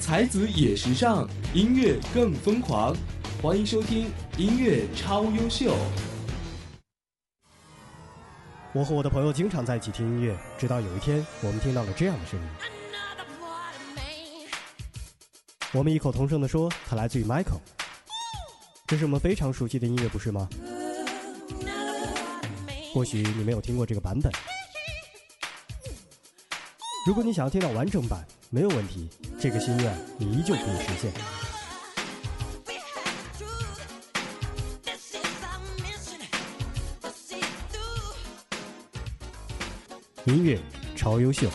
才子也时尚，音乐更疯狂。欢迎收听音乐超优秀。我和我的朋友经常在一起听音乐，直到有一天，我们听到了这样的声音。我们异口同声地说，它来自于 Michael。这是我们非常熟悉的音乐，不是吗？或许你没有听过这个版本。如果你想要听到完整版，没有问题，这个心愿你依旧可以实现。音乐超优秀。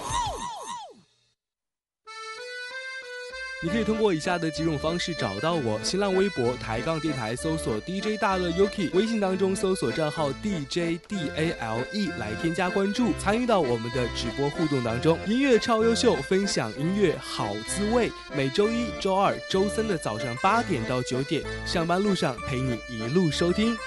你可以通过以下的几种方式找到我：新浪微博抬杠电台搜索 DJ 大乐 Yuki，微信当中搜索账号 DJ DALE 来添加关注，参与到我们的直播互动当中。音乐超优秀，分享音乐好滋味。每周一、周二、周三的早上八点到九点，上班路上陪你一路收听。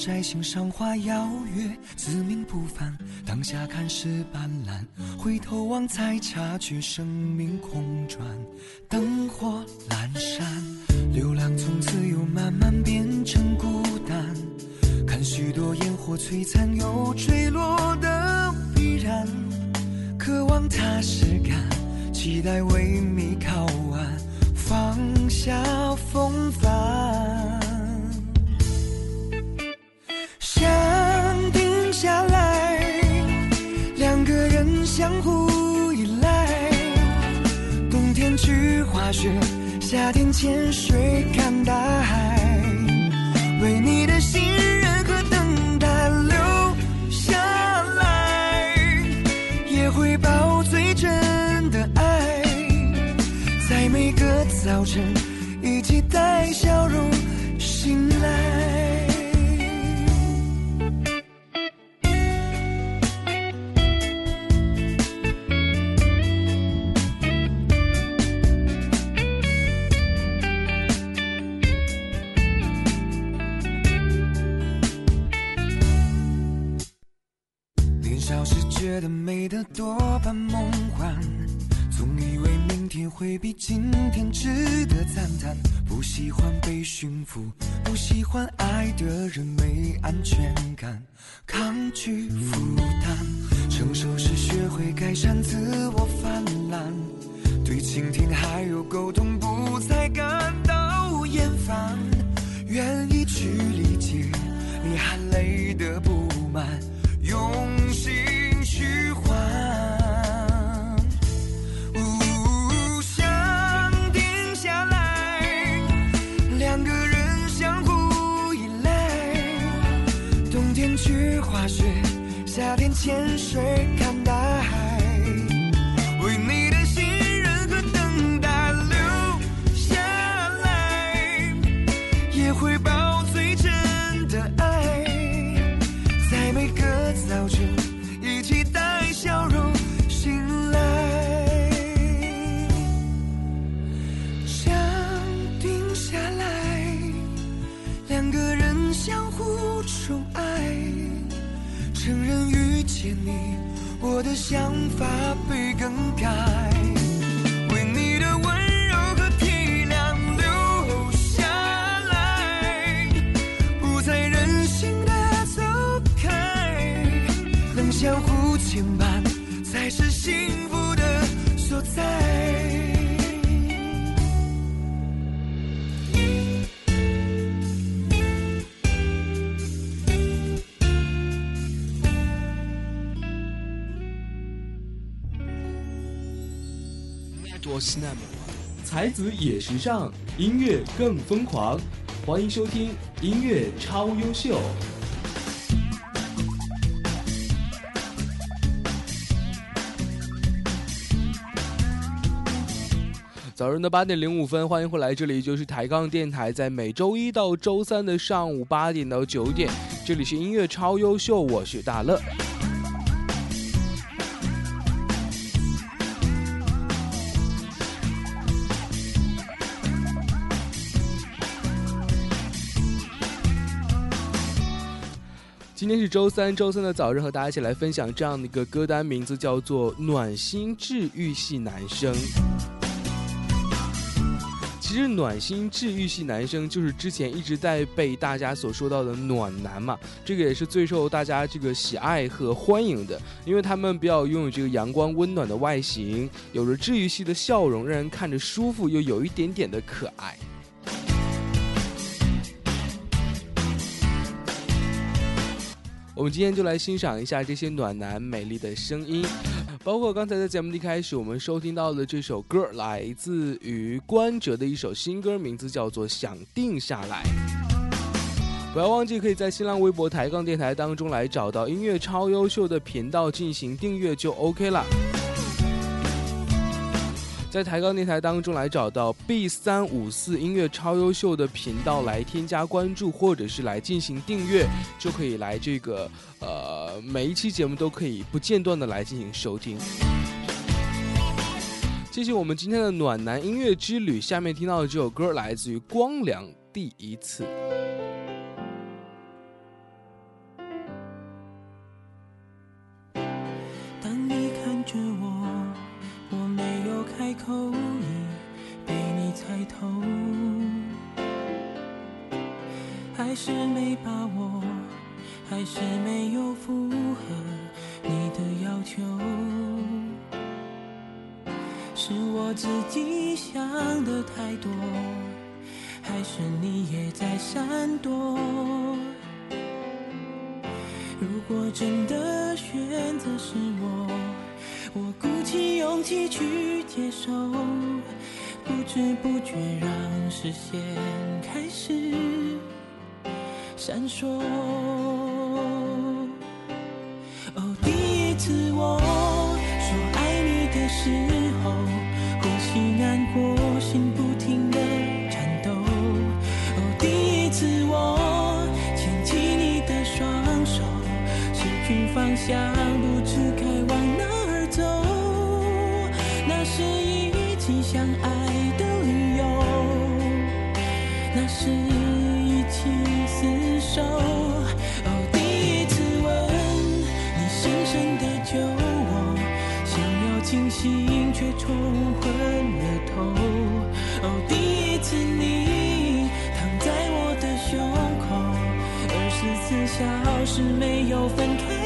摘星赏花，邀月自命不凡。当下看是斑斓，回头望才察觉生命空转，灯火阑珊，流浪从此又慢慢变成孤单。看许多烟火璀璨又坠落的必然，渴望踏实感，期待为你靠雪，夏天潜水看大海，为你的信任和等待留下来，也会抱最真的爱。在每个早晨，每个早晨一起带笑容醒来，想定下来，两个人相互宠爱。承认遇见你，我的想法被更改，幸福的所在。才子也时尚，音乐更疯狂。欢迎收听音乐超优秀。早上的八点零五分，欢迎回来，这里就是抬杠电台，在每周一到周三的上午八点到九点。这里是音乐超优秀，我是大乐。今天是周三，周三的早上和大家一起来分享这样的一个歌单，名字叫做《暖心治愈系男生》。其实暖心治愈系男生就是之前一直在被大家所说到的暖男嘛，这个也是最受大家这个喜爱和欢迎的，因为他们比较拥有这个阳光温暖的外形，有着治愈系的笑容，让人看着舒服又有一点点的可爱。我们今天就来欣赏一下这些暖男美丽的声音，包括刚才在节目的一开始我们收听到的这首歌，来自于关喆的一首新歌，名字叫做《想定下来》。不要忘记可以在新浪微博抬杠电台当中来找到音乐超优秀的频道进行订阅就 OK 了。在抬杠电台当中来找到 B 三五四音乐超优秀的频道来添加关注，或者是来进行订阅，就可以来这个呃每一期节目都可以不间断的来进行收听。继续我们今天的暖男音乐之旅，下面听到的这首歌来自于光良，《第一次》。太多，还是你也在闪躲？如果真的选择是我，我鼓起勇气去接受，不知不觉让视线开始。闪烁。哦，第一次我说爱你的时候，呼吸难过，心去方向，不知该往哪儿走。那是一起相爱的理由，那是。一起厮守，哦，第一次吻你，深深的救我，想要清醒却冲昏了头。哦，第一次你躺在我的胸口，二十四小时没有分开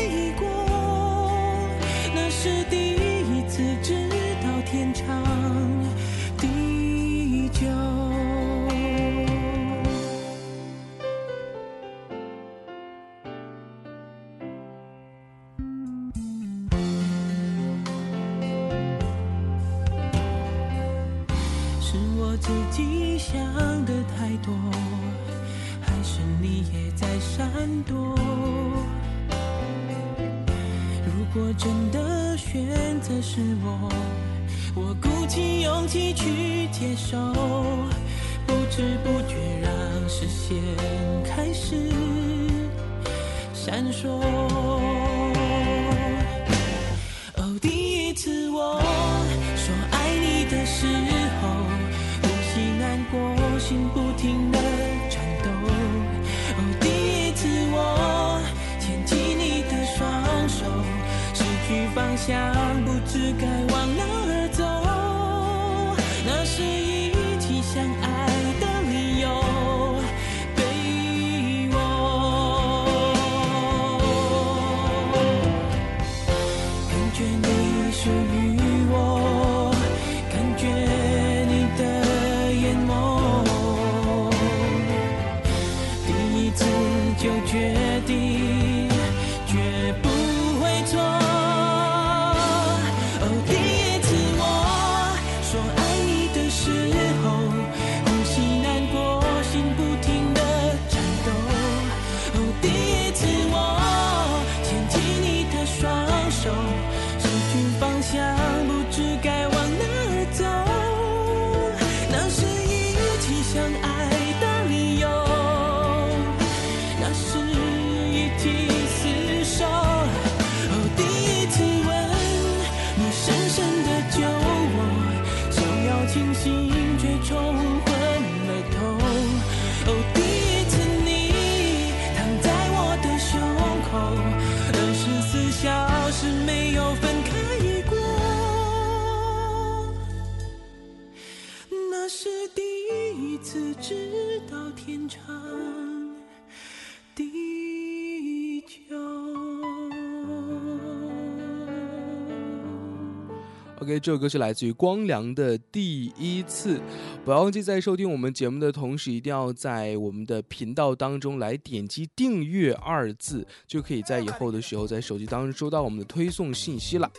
这首歌是来自于光良的第一次。不要忘记在收听我们节目的同时，一定要在我们的频道当中来点击订阅二字，就可以在以后的时候在手机当中收到我们的推送信息了。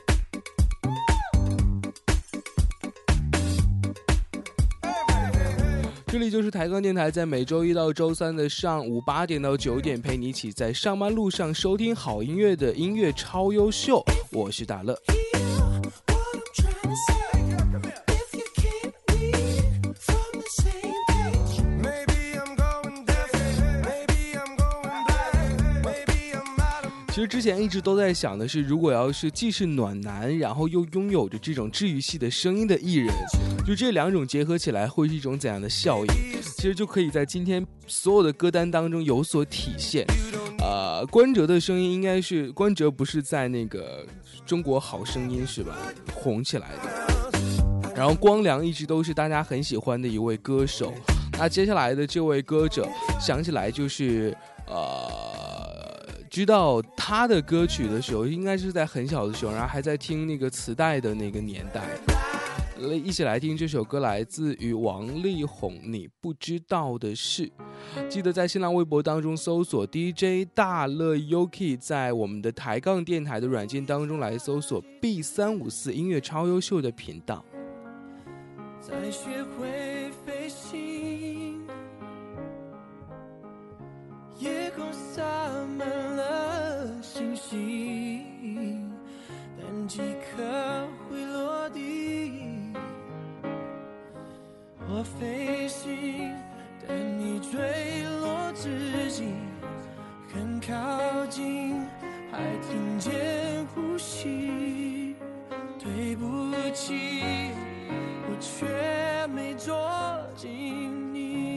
这里就是抬杠电台，在每周一到周三的上午八点到九点，陪你一起在上班路上收听好音乐的音乐超优秀。我是大乐。其实之前一直都在想的是，如果要是既是暖男，然后又拥有着这种治愈系的声音的艺人，就这两种结合起来会是一种怎样的效应？其实就可以在今天所有的歌单当中有所体现。呃，关喆的声音应该是关喆不是在那个中国好声音是吧红起来的，然后光良一直都是大家很喜欢的一位歌手。那接下来的这位歌者想起来就是呃。知道他的歌曲的时候，应该是在很小的时候，然后还在听那个磁带的那个年代。来，一起来听这首歌，来自于王力宏，《你不知道的事》。记得在新浪微博当中搜索 DJ 大乐 Yuki，在我们的抬杠电台的软件当中来搜索 B 三五四音乐超优秀的频道。再学会飞行，夜空洒满了星星，但几颗会落地。我飞行，但你坠落之际很靠近，还听见呼吸。对不起，我却没捉紧你。你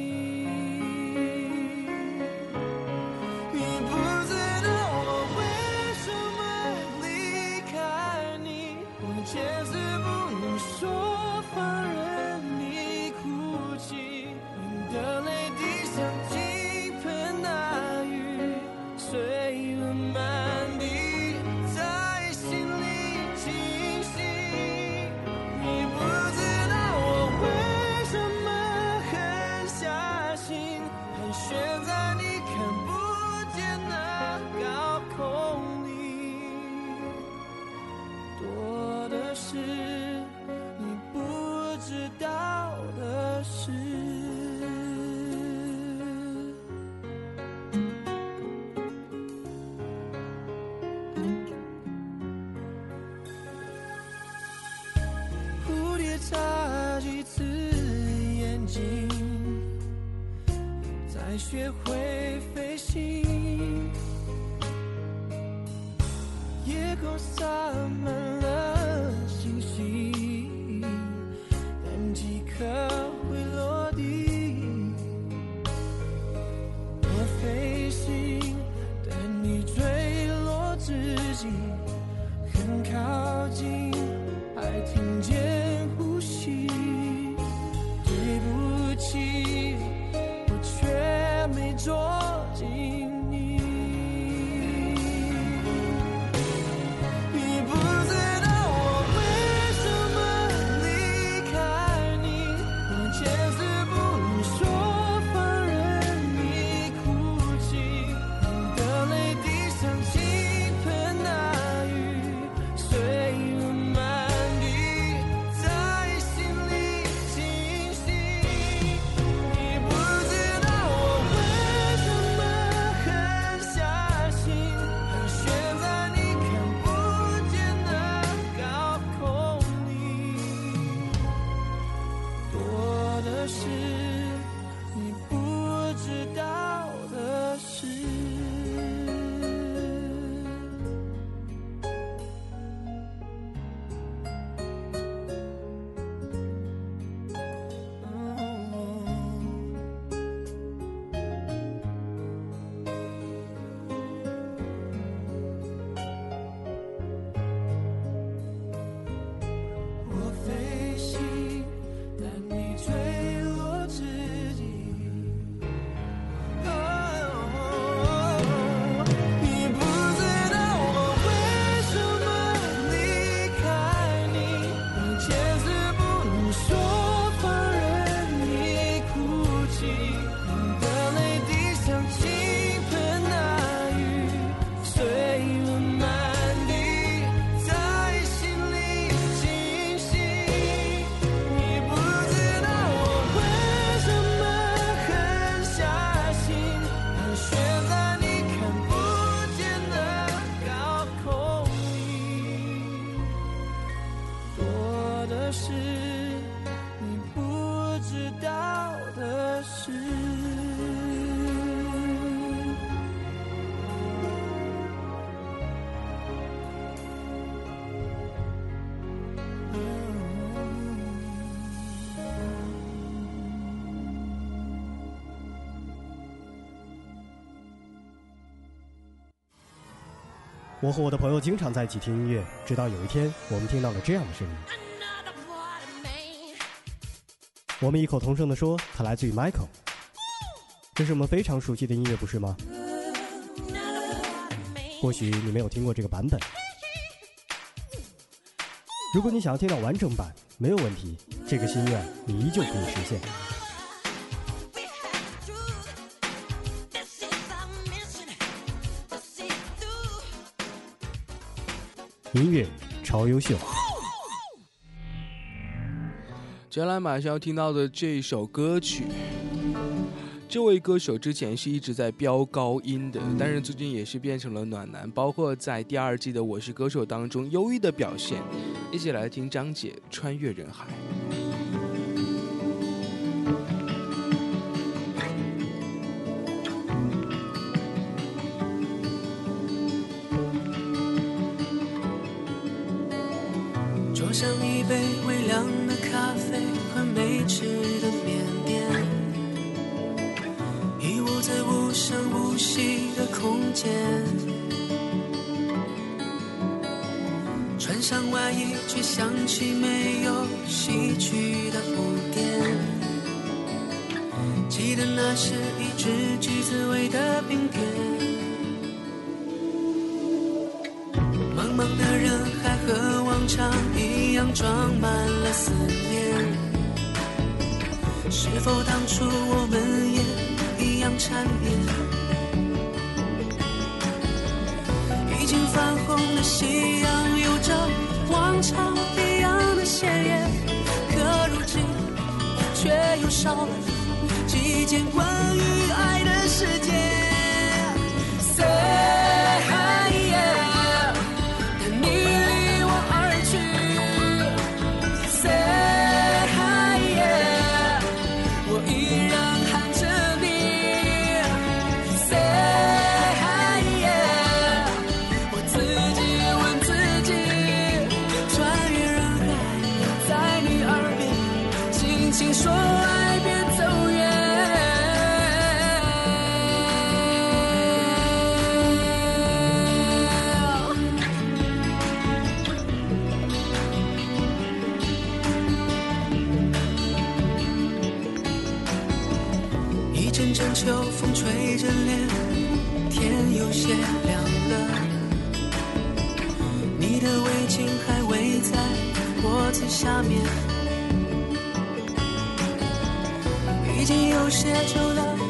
现在你我和我的朋友经常在一起听音乐，直到有一天，我们听到了这样的声音。我们异口同声地说，它来自于 Michael。这是我们非常熟悉的音乐，不是吗？或许你没有听过这个版本。如果你想要听到完整版，没有问题，这个心愿你依旧可以实现。音乐超优秀。接下来马上要听到的这首歌曲，这位歌手之前是一直在飙高音的，但是最近也是变成了暖男，包括在第二季的《我是歌手》当中优异的表现。一起来听张姐《穿越人海》。穿上外衣，却想起没有洗去的污点。记得那是一只橘子味的冰点。茫茫的人海和往常一样装满了思念，是否当初我们也一样缠绵？已经泛红的夕阳，一样的鲜艳，可如今却又少了几件关于爱的事件。下面，已经有些久了，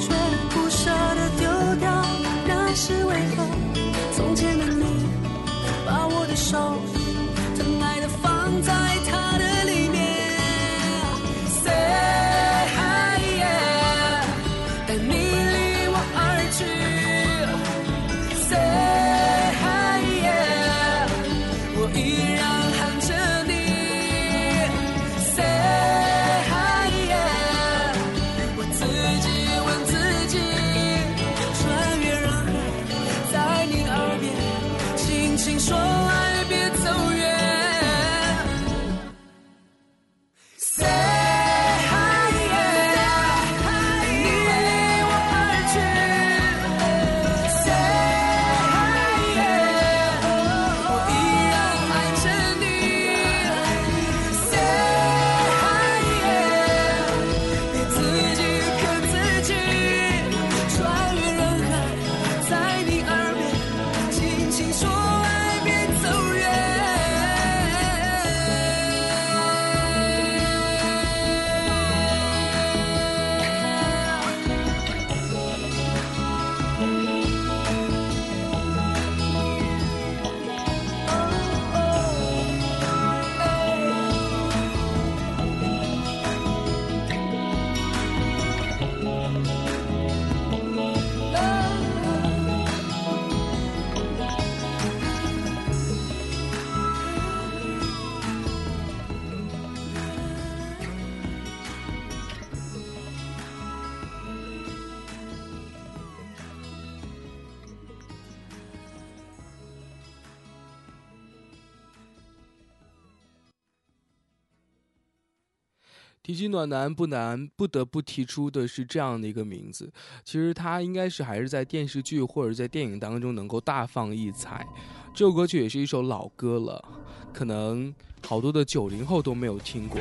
提起暖男不难，不得不提出的是这样的一个名字。其实他应该是还是在电视剧或者在电影当中能够大放异彩。这首歌曲也是一首老歌了，可能好多的九零后都没有听过。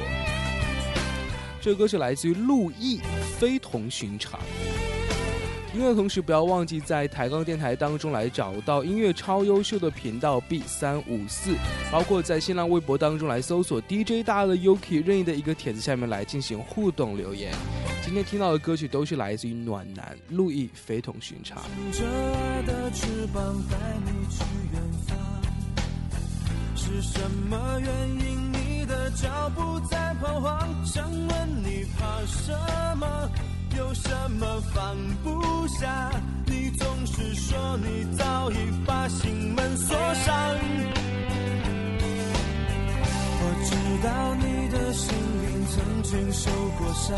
这首歌是来自于陆毅，《非同寻常》。音乐同时，不要忘记在抬杠电台当中来找到音乐超优秀的频道 B 三五四，包括在新浪微博当中来搜索 DJ 大的 Yuki，任意的一个帖子下面来进行互动留言。今天听到的歌曲都是来自于暖男陆毅，非同寻常。是什么原因？你的脚步在彷徨，想问你怕什么？有什么放不下？你总是说你早已把心门锁上。我知道你的心灵曾经受过伤，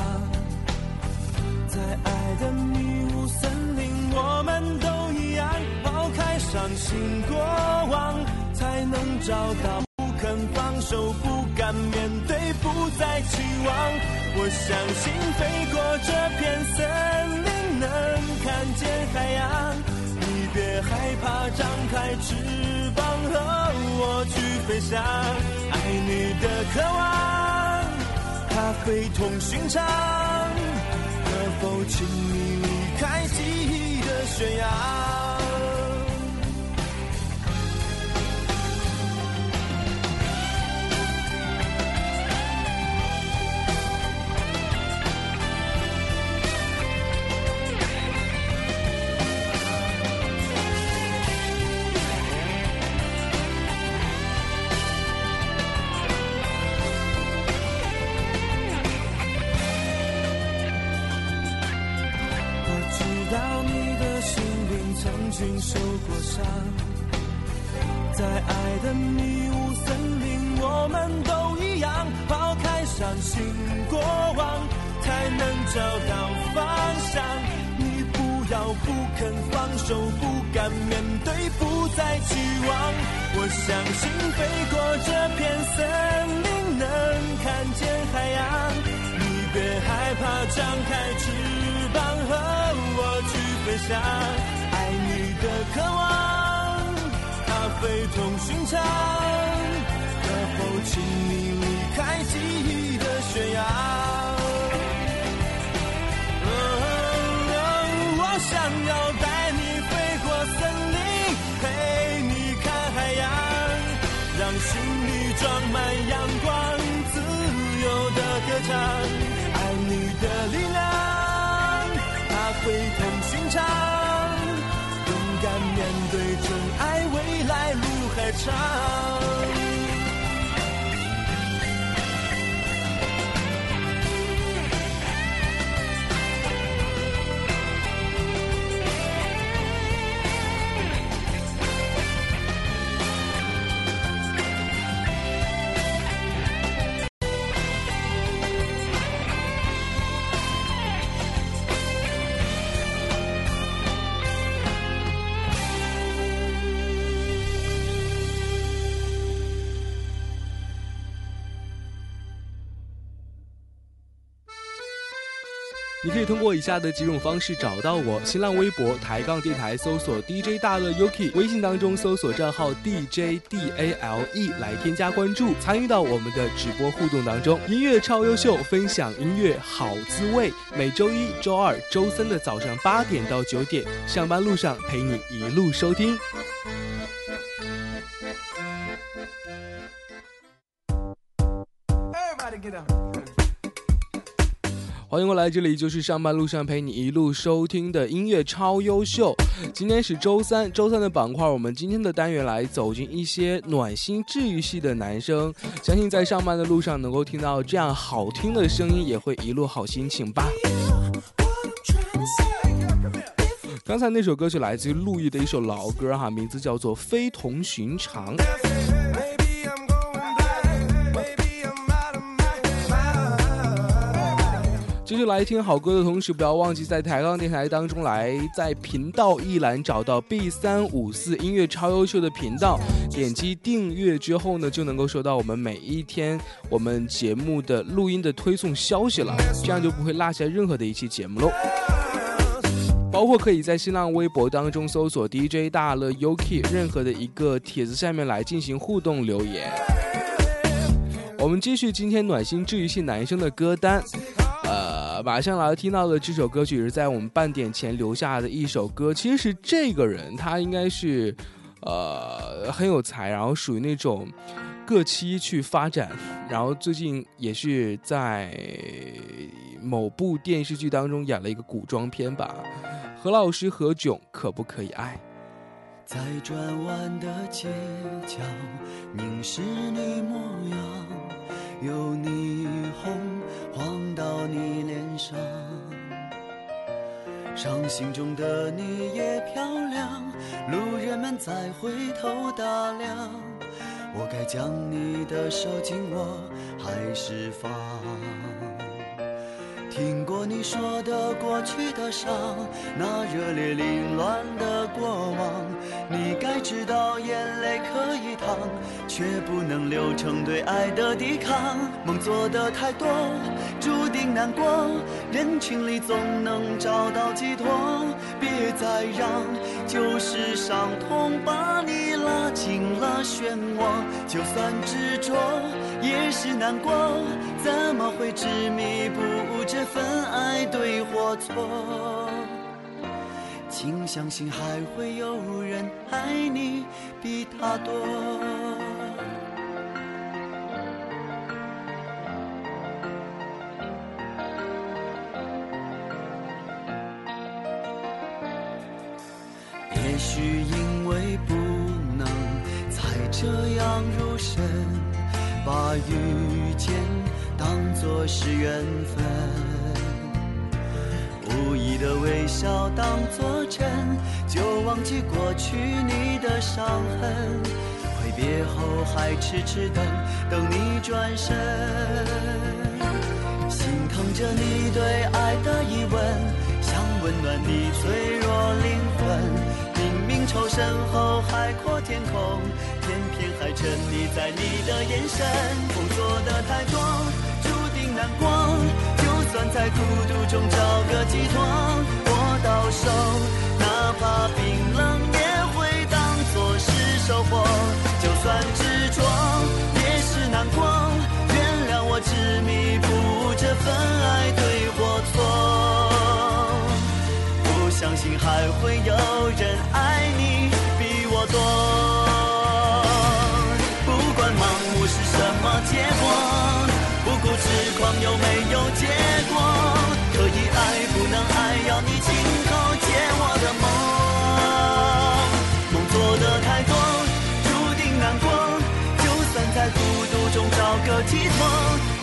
在爱的迷雾森林，我们都一样，抛开伤心过往，才能找到。肯放手，不敢面对，不再期望。我相信飞过这片森林，能看见海洋。你别害怕，张开翅膀和我去飞翔。爱你的渴望，它非同寻常。可否请你离开记忆的悬崖？开伤心过往，才能找到方向。你不要不肯放手，不敢面对，不再期望。我相信飞过这片森林，能看见海洋。你别害怕，张开翅膀和我去飞翔。爱你的渴望，它非同寻常。可否请你离开记忆悬崖？我想要带你飞过森林，陪你看海洋，让心里装满阳光，自由的歌唱。爱你的力量，它非同寻常。敢面对真爱，未来路还长。通过以下的几种方式找到我：新浪微博抬杠电台搜索 DJ 大乐 Yuki，微信当中搜索账号 DJ DALE 来添加关注，参与到我们的直播互动当中。音乐超优秀，分享音乐好滋味。每周一、周二、周三的早上八点到九点，上班路上陪你一路收听。欢迎过来，这里就是上班路上陪你一路收听的音乐超优秀。今天是周三，周三的板块，我们今天的单元来走进一些暖心治愈系的男生。相信在上班的路上能够听到这样好听的声音，也会一路好心情吧。刚才那首歌是来自于陆毅的一首老歌哈，名字叫做《非同寻常》。继续来听好歌的同时，不要忘记在抬杠电台当中来在频道一栏找到 B 三五四音乐超优秀的频道，点击订阅之后呢，就能够收到我们每一天我们节目的录音的推送消息了，这样就不会落下任何的一期节目喽。包括可以在新浪微博当中搜索 DJ 大乐 Yuki，任何的一个帖子下面来进行互动留言。我们继续今天暖心治愈系男生的歌单。马上来听到的这首歌曲也是在我们半点前留下的一首歌。其实是这个人他应该是，呃，很有才，然后属于那种各期去发展，然后最近也是在某部电视剧当中演了一个古装片吧。何老师何炅可不可以爱？在转弯的街角，凝视你模样，有霓虹晃到你脸上，伤心中的你也漂亮，路人们在回头打量，我该将你的手紧握，还是放？听过你说的过去的伤，那热烈凌乱的过往，你该知道眼泪可以淌，却不能流成对爱的抵抗。梦做的太多，注定难过，人群里总能找到寄托，别再让旧时伤痛把你拉进了漩涡。就算执着，也是难过，怎么会执迷不悟这？份爱对或错，请相信还会有人爱你比他多。也许因为不能再这样入神，把遇见当作是缘分。无意的微笑当作真，就忘记过去你的伤痕。挥别后还痴痴等，等你转身。心疼着你对爱的疑问，想温暖你脆弱灵魂。明明仇身后海阔天空，偏偏还沉溺在你的眼神。梦做的太多，注定难过。就算在孤独中找个寄托，握到手，哪怕冰冷也会当作是收获。就算执着，也是难过。原谅我执迷不悟这份爱对或错。不相信还会有人爱你结果？可以爱不能爱，要你亲口解我的梦。梦做的太多，注定难过。就算在孤独中找个寄托，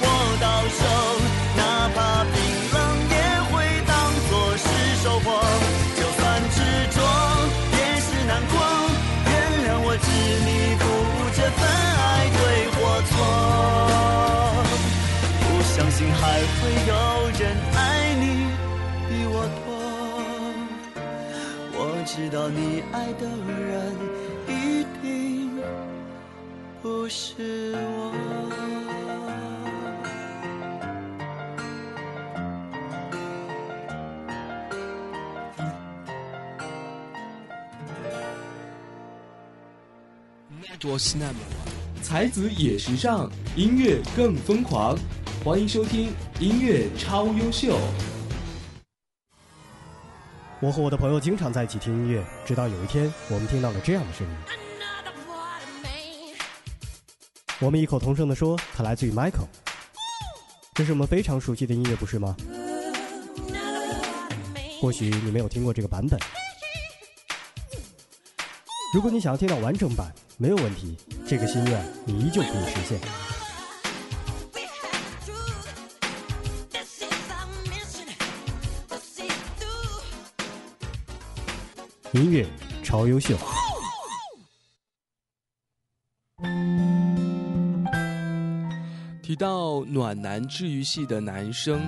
我到手，会有人爱你比我多。我知道你爱的人一定不是我。才子也时尚，音乐更疯狂。欢迎收听音乐超优秀。我和我的朋友经常在一起听音乐，直到有一天，我们听到了这样的声音。我们异口同声的说，它来自于 Michael。这是我们非常熟悉的音乐，不是吗？或许你没有听过这个版本。如果你想要听到完整版，没有问题，这个心愿你依旧可以实现。音乐超优秀。提到暖男治愈系的男生，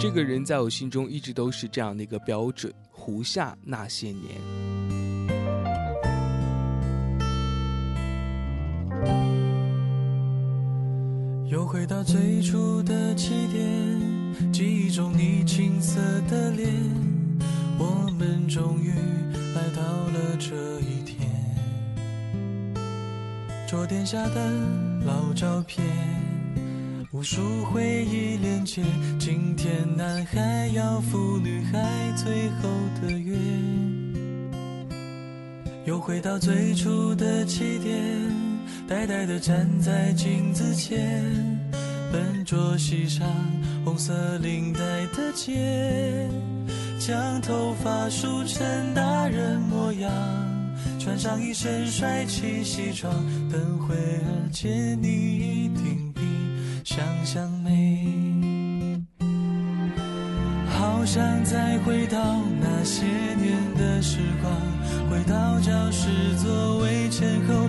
这个人在我心中一直都是这样的一个标准：胡夏那些年。又回到最初的起点，记忆中你青涩的脸，我们终于来到了这一天。桌垫下的老照片。无数回忆连接，今天男孩要赴女孩最后的约，又回到最初的起点，呆呆地站在镜子前，笨拙系上红色领带的结，将头发梳成大人模样，穿上一身帅气西装，等会儿见你一定比。想象美，好想再回到那些年的时光，回到教室座位前后，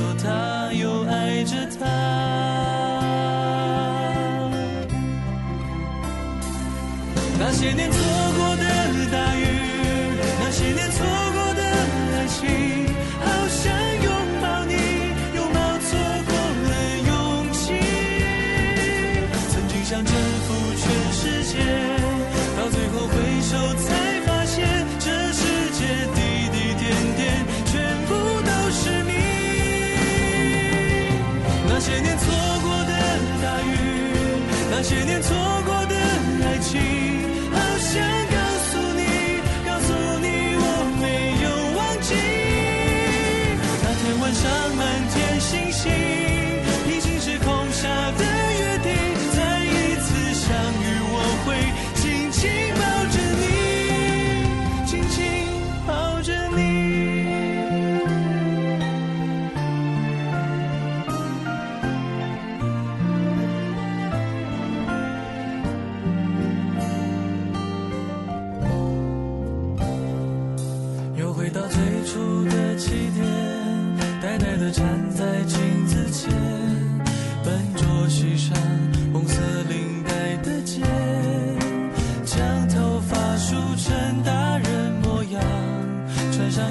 谁做他，又爱着他？那些年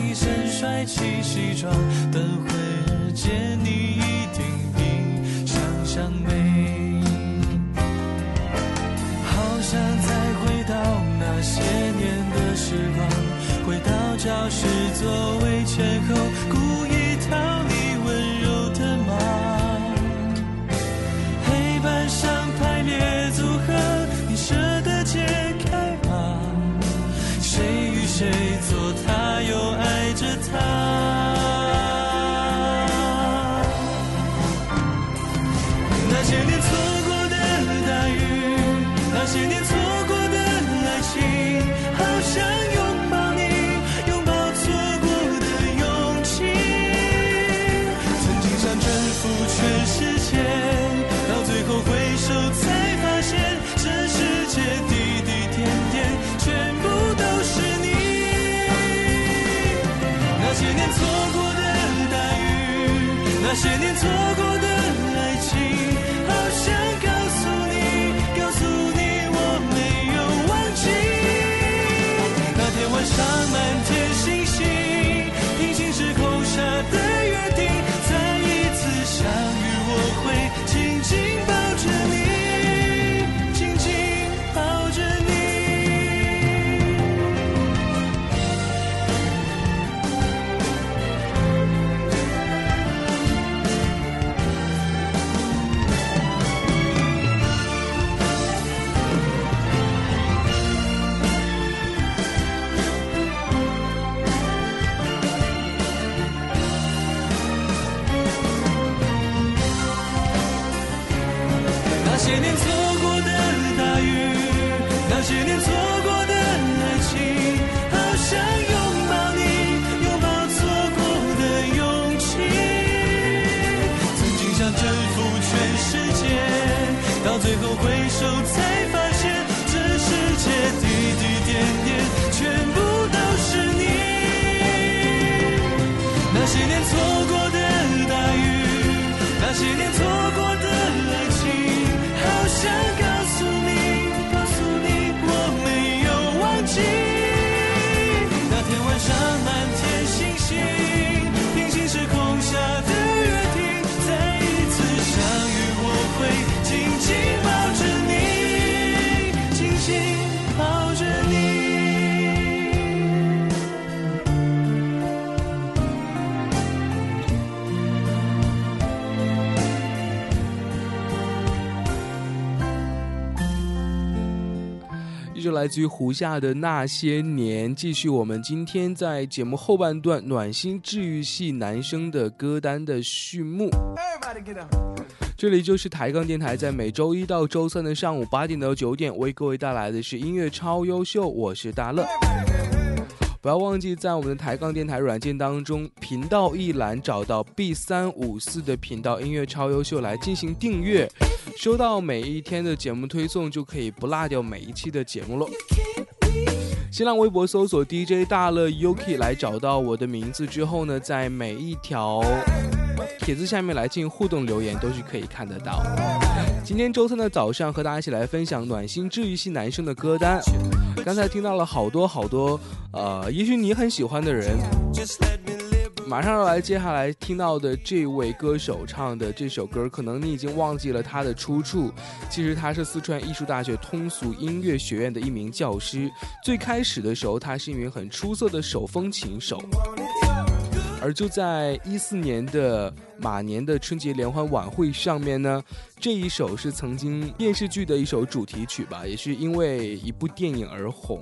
一身帅气西装等会儿见你一定比想象美好想再回到那些年的时光回到教室座位前后些年错自于胡夏的《那些年》，继续我们今天在节目后半段暖心治愈系男生的歌单的序幕。这里就是抬杠电台，在每周一到周三的上午八点到九点，为各位带来的是音乐超优秀，我是大乐。不要忘记在我们的抬杠电台软件当中频道一栏找到 B 三五四的频道音乐超优秀来进行订阅，收到每一天的节目推送，就可以不落掉每一期的节目了。新浪微博搜索 DJ 大乐 Yuki 来找到我的名字之后呢，在每一条帖子下面来进行互动留言都是可以看得到。今天周三的早上和大家一起来分享暖心治愈系男生的歌单。刚才听到了好多好多，呃，也许你很喜欢的人。马上要来，接下来听到的这位歌手唱的这首歌，可能你已经忘记了他的出处。其实他是四川艺术大学通俗音乐学院的一名教师。最开始的时候，他是一名很出色的手风琴手。而就在一四年的马年的春节联欢晚会上面呢，这一首是曾经电视剧的一首主题曲吧，也是因为一部电影而红，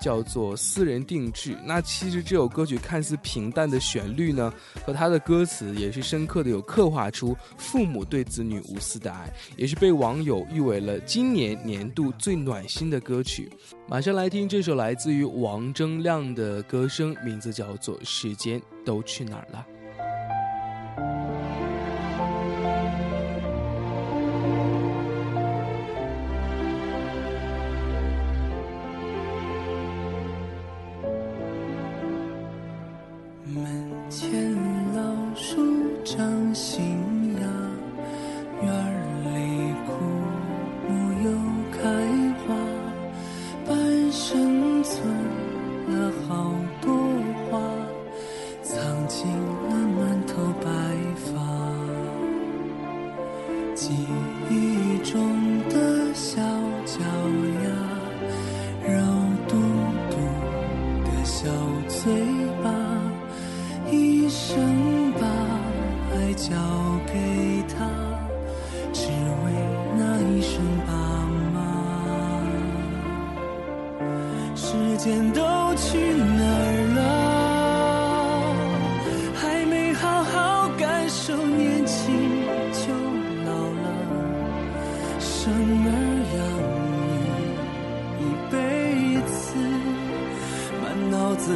叫做《私人定制》。那其实这首歌曲看似平淡的旋律呢，和它的歌词也是深刻的有刻画出父母对子女无私的爱，也是被网友誉为了今年年度最暖心的歌曲。马上来听这首来自于王铮亮的歌声，名字叫做《时间都去哪儿了》。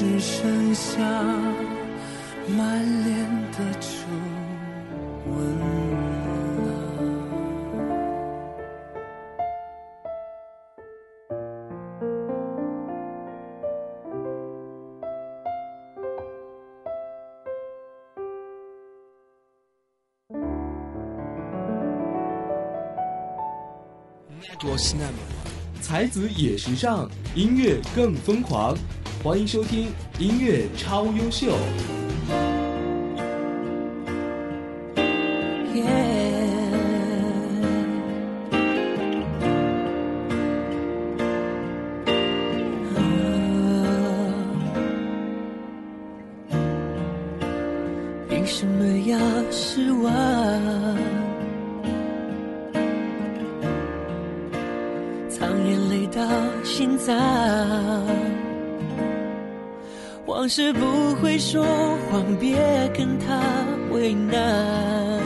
只剩下满脸的皱纹才子也时尚音乐更疯狂。欢迎收听音乐超优秀。是不会说谎别跟他为难。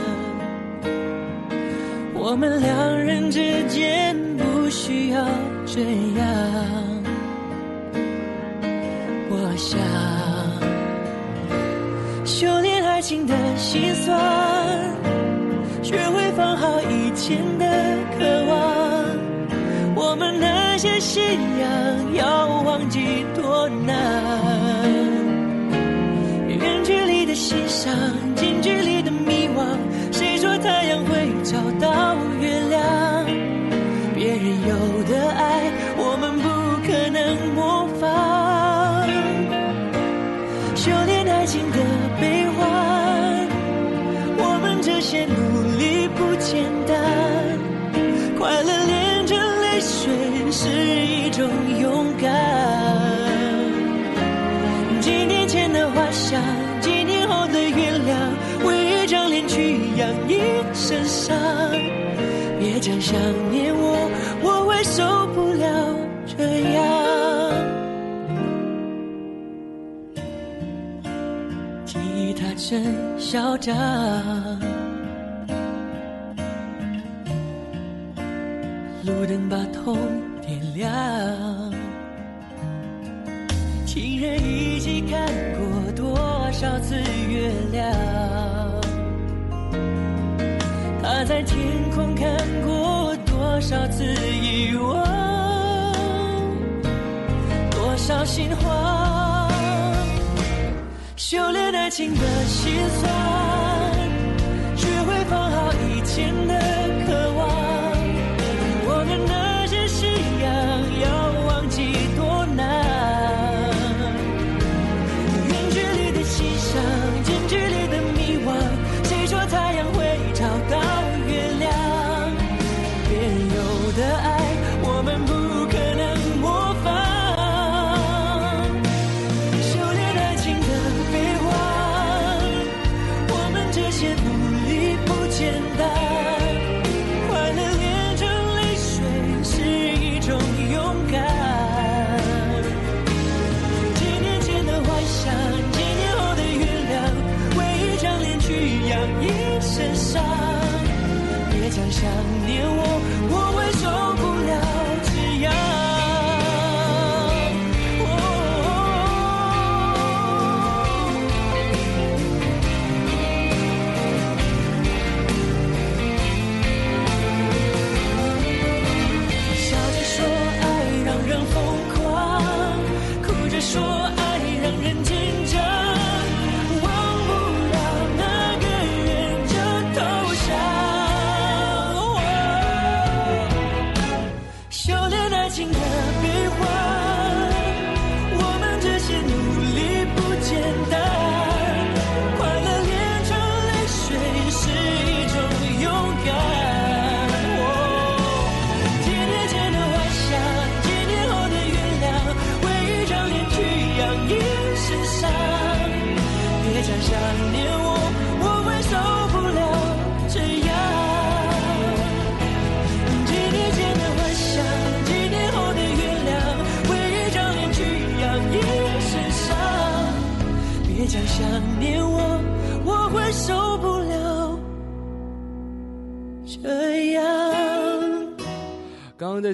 我们两人之间不需要这样。声嚣张，路灯把痛点亮。情人一起看过多少次月亮？他在天空看过多少次遗忘？多少心慌修炼。新的心酸学会放好以前的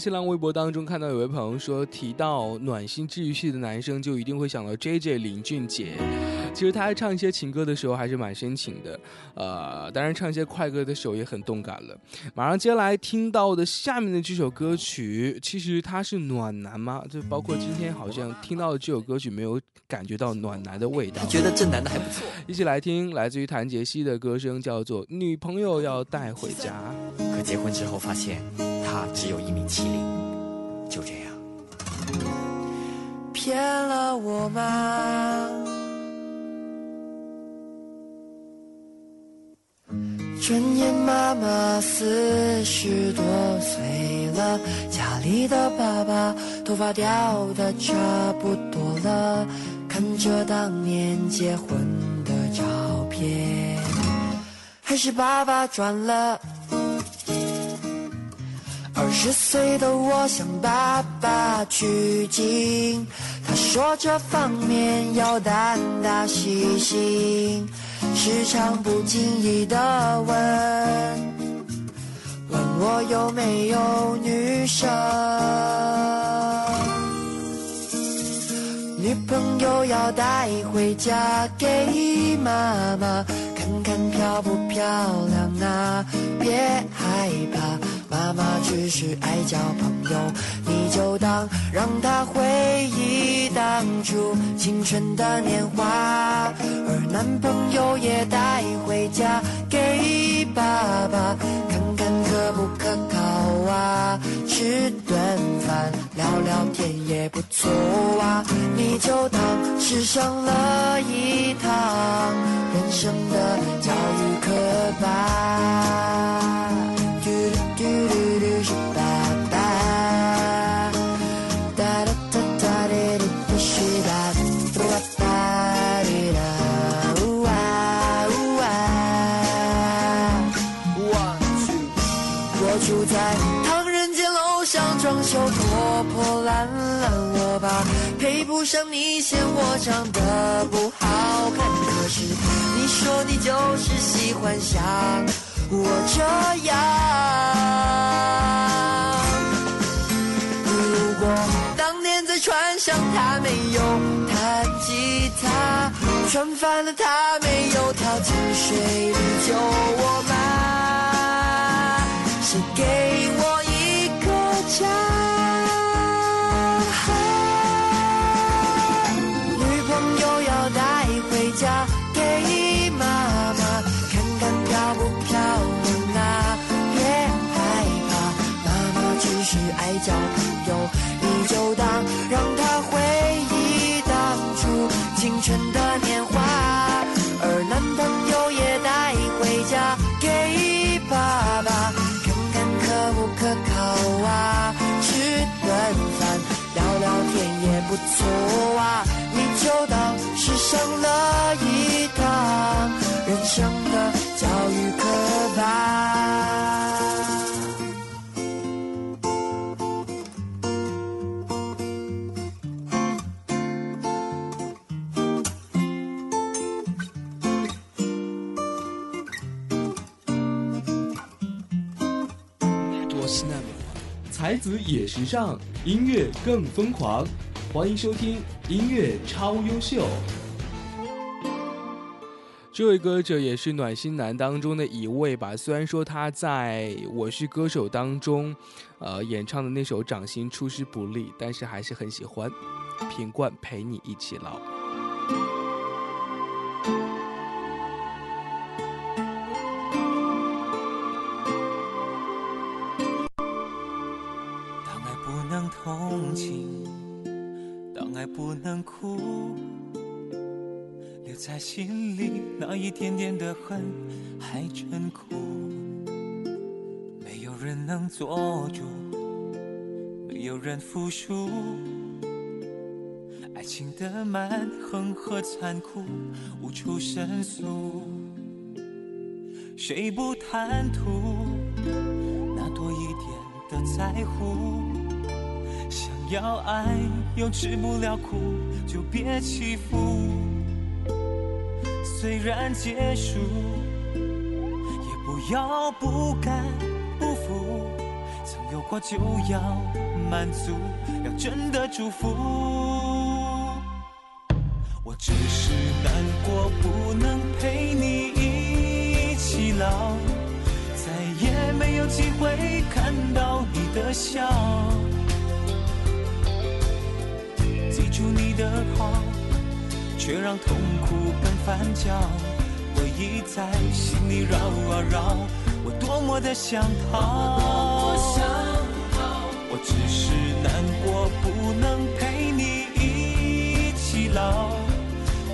新浪微博当中看到有位朋友说，提到暖心治愈系的男生，就一定会想到 JJ 林俊杰。其实他在唱一些情歌的时候还是蛮深情的，呃，当然唱一些快歌的时候也很动感了。马上接下来听到的下面的这首歌曲，其实他是暖男吗？就包括今天好像听到的这首歌曲，没有感觉到暖男的味道。觉得这男的还不错。一起来听，来自于谭杰希的歌声，叫做《女朋友要带回家》。可结婚之后发现。他只有一米七零，就这样骗了我吗？转眼妈妈四十多岁了，家里的爸爸头发掉的差不多了，看着当年结婚的照片，还是爸爸赚了。二十岁的我向爸爸取经，他说这方面要胆大细心。时常不经意的问，问我有没有女生，女朋友要带回家给妈妈看看漂不漂亮啊？别害怕，妈妈只是爱交朋友，你就当让她回忆当初青春的年华。而男朋友也带回家给爸爸看看可不可靠啊，吃顿饭聊聊天也不错啊，你就当是上了一堂人生的教育课吧。破破烂烂，我吧配不上你，嫌我长得不好看。可是你说你就是喜欢像我这样。如果当年在船上他没有弹吉他，船翻了他没有跳进水里救我吗？谁给我一个家？生的教育课吧。才子也时尚，音乐更疯狂。欢迎收听音乐超优秀。这位歌者也是暖心男当中的一位吧。虽然说他在我是歌手当中，呃，演唱的那首《掌心》出师不利，但是还是很喜欢。品冠陪你一起老。当爱不能同情，当爱不能哭，在心里那一点点的恨还真苦。没有人能做主，没有人服输。爱情的蛮横和残酷无处申诉，谁不贪图那多一点的在乎？想要爱又吃不了苦，就别欺负。虽然结束，也不要不甘不服。曾有过就要满足，要真的祝福。我只是难过，不能陪你一起老，再也没有机会看到你的笑。记住你的好，却让痛苦更翻搅，回忆在心里绕啊绕，我多么的想逃。我只是难过，不能陪你一起老，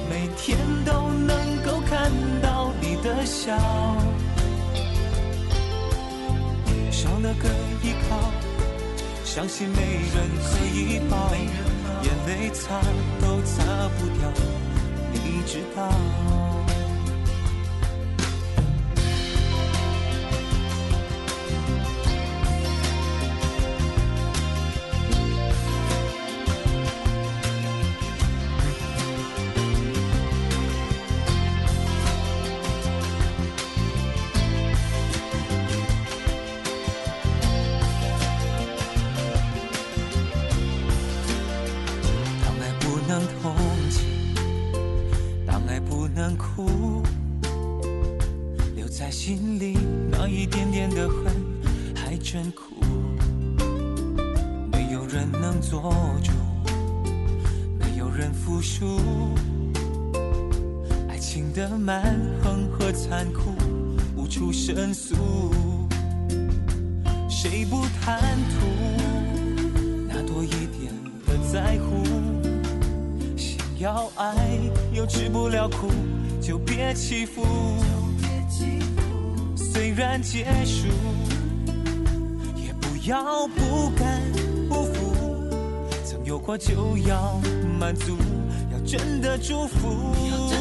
每天都能够看到你的笑，少了个依靠，相信没人可以抱，眼泪擦都擦不掉，你知道。在心里那一点点的恨还真苦。没有人能做主没有人服输爱情的蛮横和残酷无处申诉。谁不贪图？那多一点的在乎。想要爱又吃不了苦就别欺负。虽然结束，也不要不甘不服。曾有过就要满足，要真的祝福。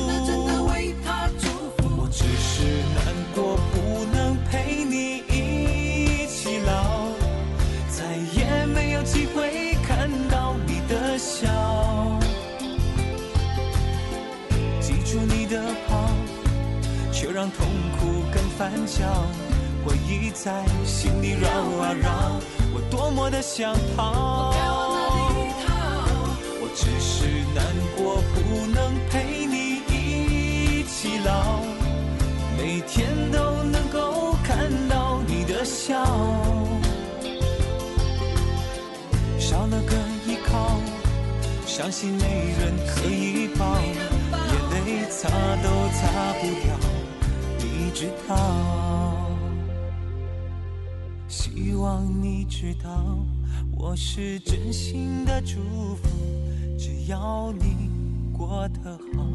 翻搅。回忆在心里绕啊绕，我多么的想逃。我只是难过，不能陪你一起老，每天都能够看到你的。笑，少了个依靠，伤心没人可以抱，眼泪擦都擦不掉，知道。希望你知道，我是真心的祝福，只要你过得好，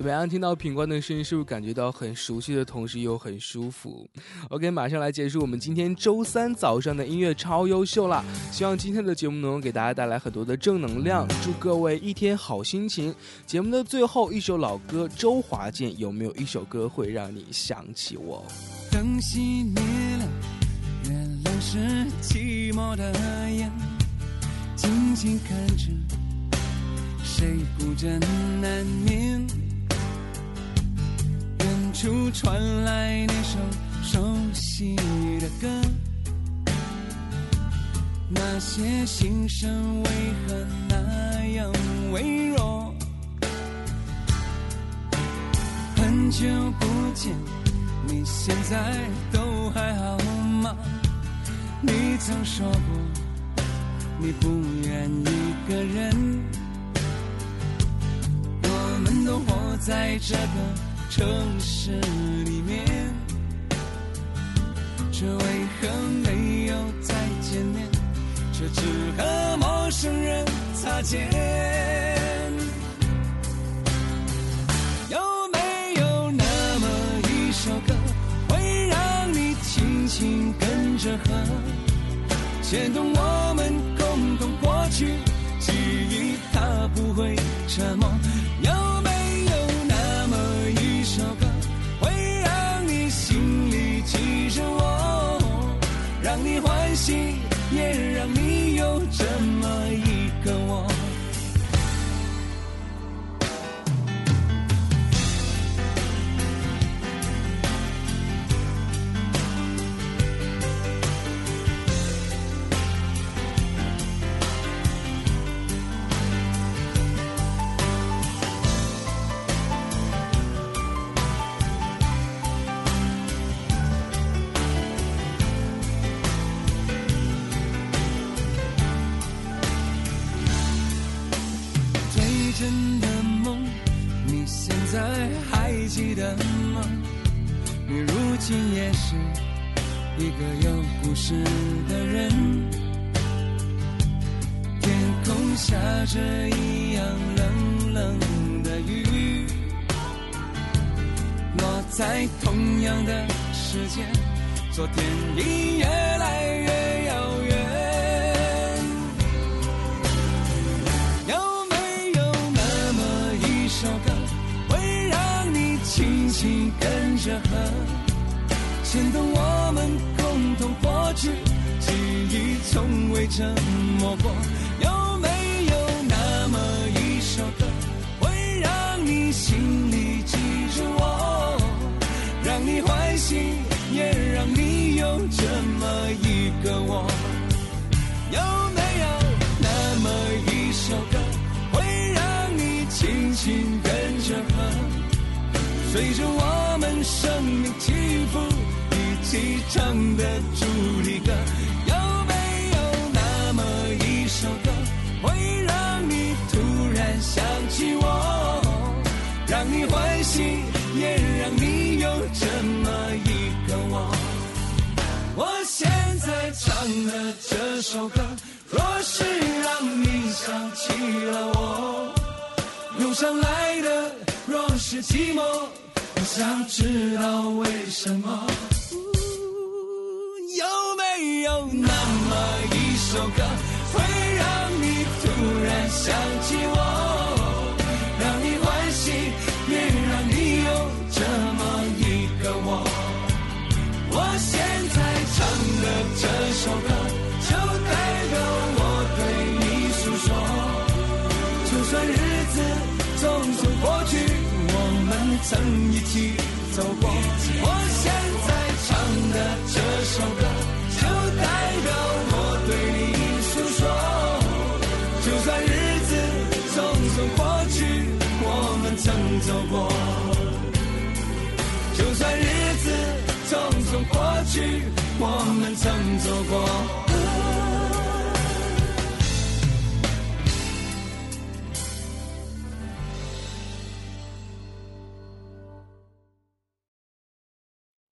怎么样？听到品冠的声音，是不是感觉到很熟悉的同时又很舒服？OK，马上来结束我们今天周三早上的音乐超优秀了。希望今天的节目能够给大家带来很多的正能量，祝各位一天好心情。节目的最后一首老歌，周华健有没有一首歌会让你想起我？灯熄灭了，月亮是寂寞的眼，静静看着，谁孤枕难眠？处传来那首熟悉的歌，那些心声为何那样微弱？很久不见，你现在都还好吗？你曾说过，你不愿一个人，我们都活在这个。城市里面，却为何没有再见面，却只和陌生人擦肩？有没有那么一首歌，会让你轻轻跟着和，牵动我们共同过去记忆，它不会沉默。你还记得吗？你如今也是一个有故事的人。天空下着一样冷冷的雨，落在同样的时间，昨天已越来越跟着和，牵动我们共同过去，记忆从未沉默过？有没有那么一首歌，会让你心里记着我，让你欢喜，也让你有这么一个我？随着我们生命起伏一起唱的主题歌？有没有那么一首歌，会让你突然想起我，让你欢喜，也让你有这么一个我？我现在唱的这首歌，若是让你想起了我，涌上来的若是寂寞，想知道为什么。有没有那么一首歌，会让你突然想起我，曾一起走过。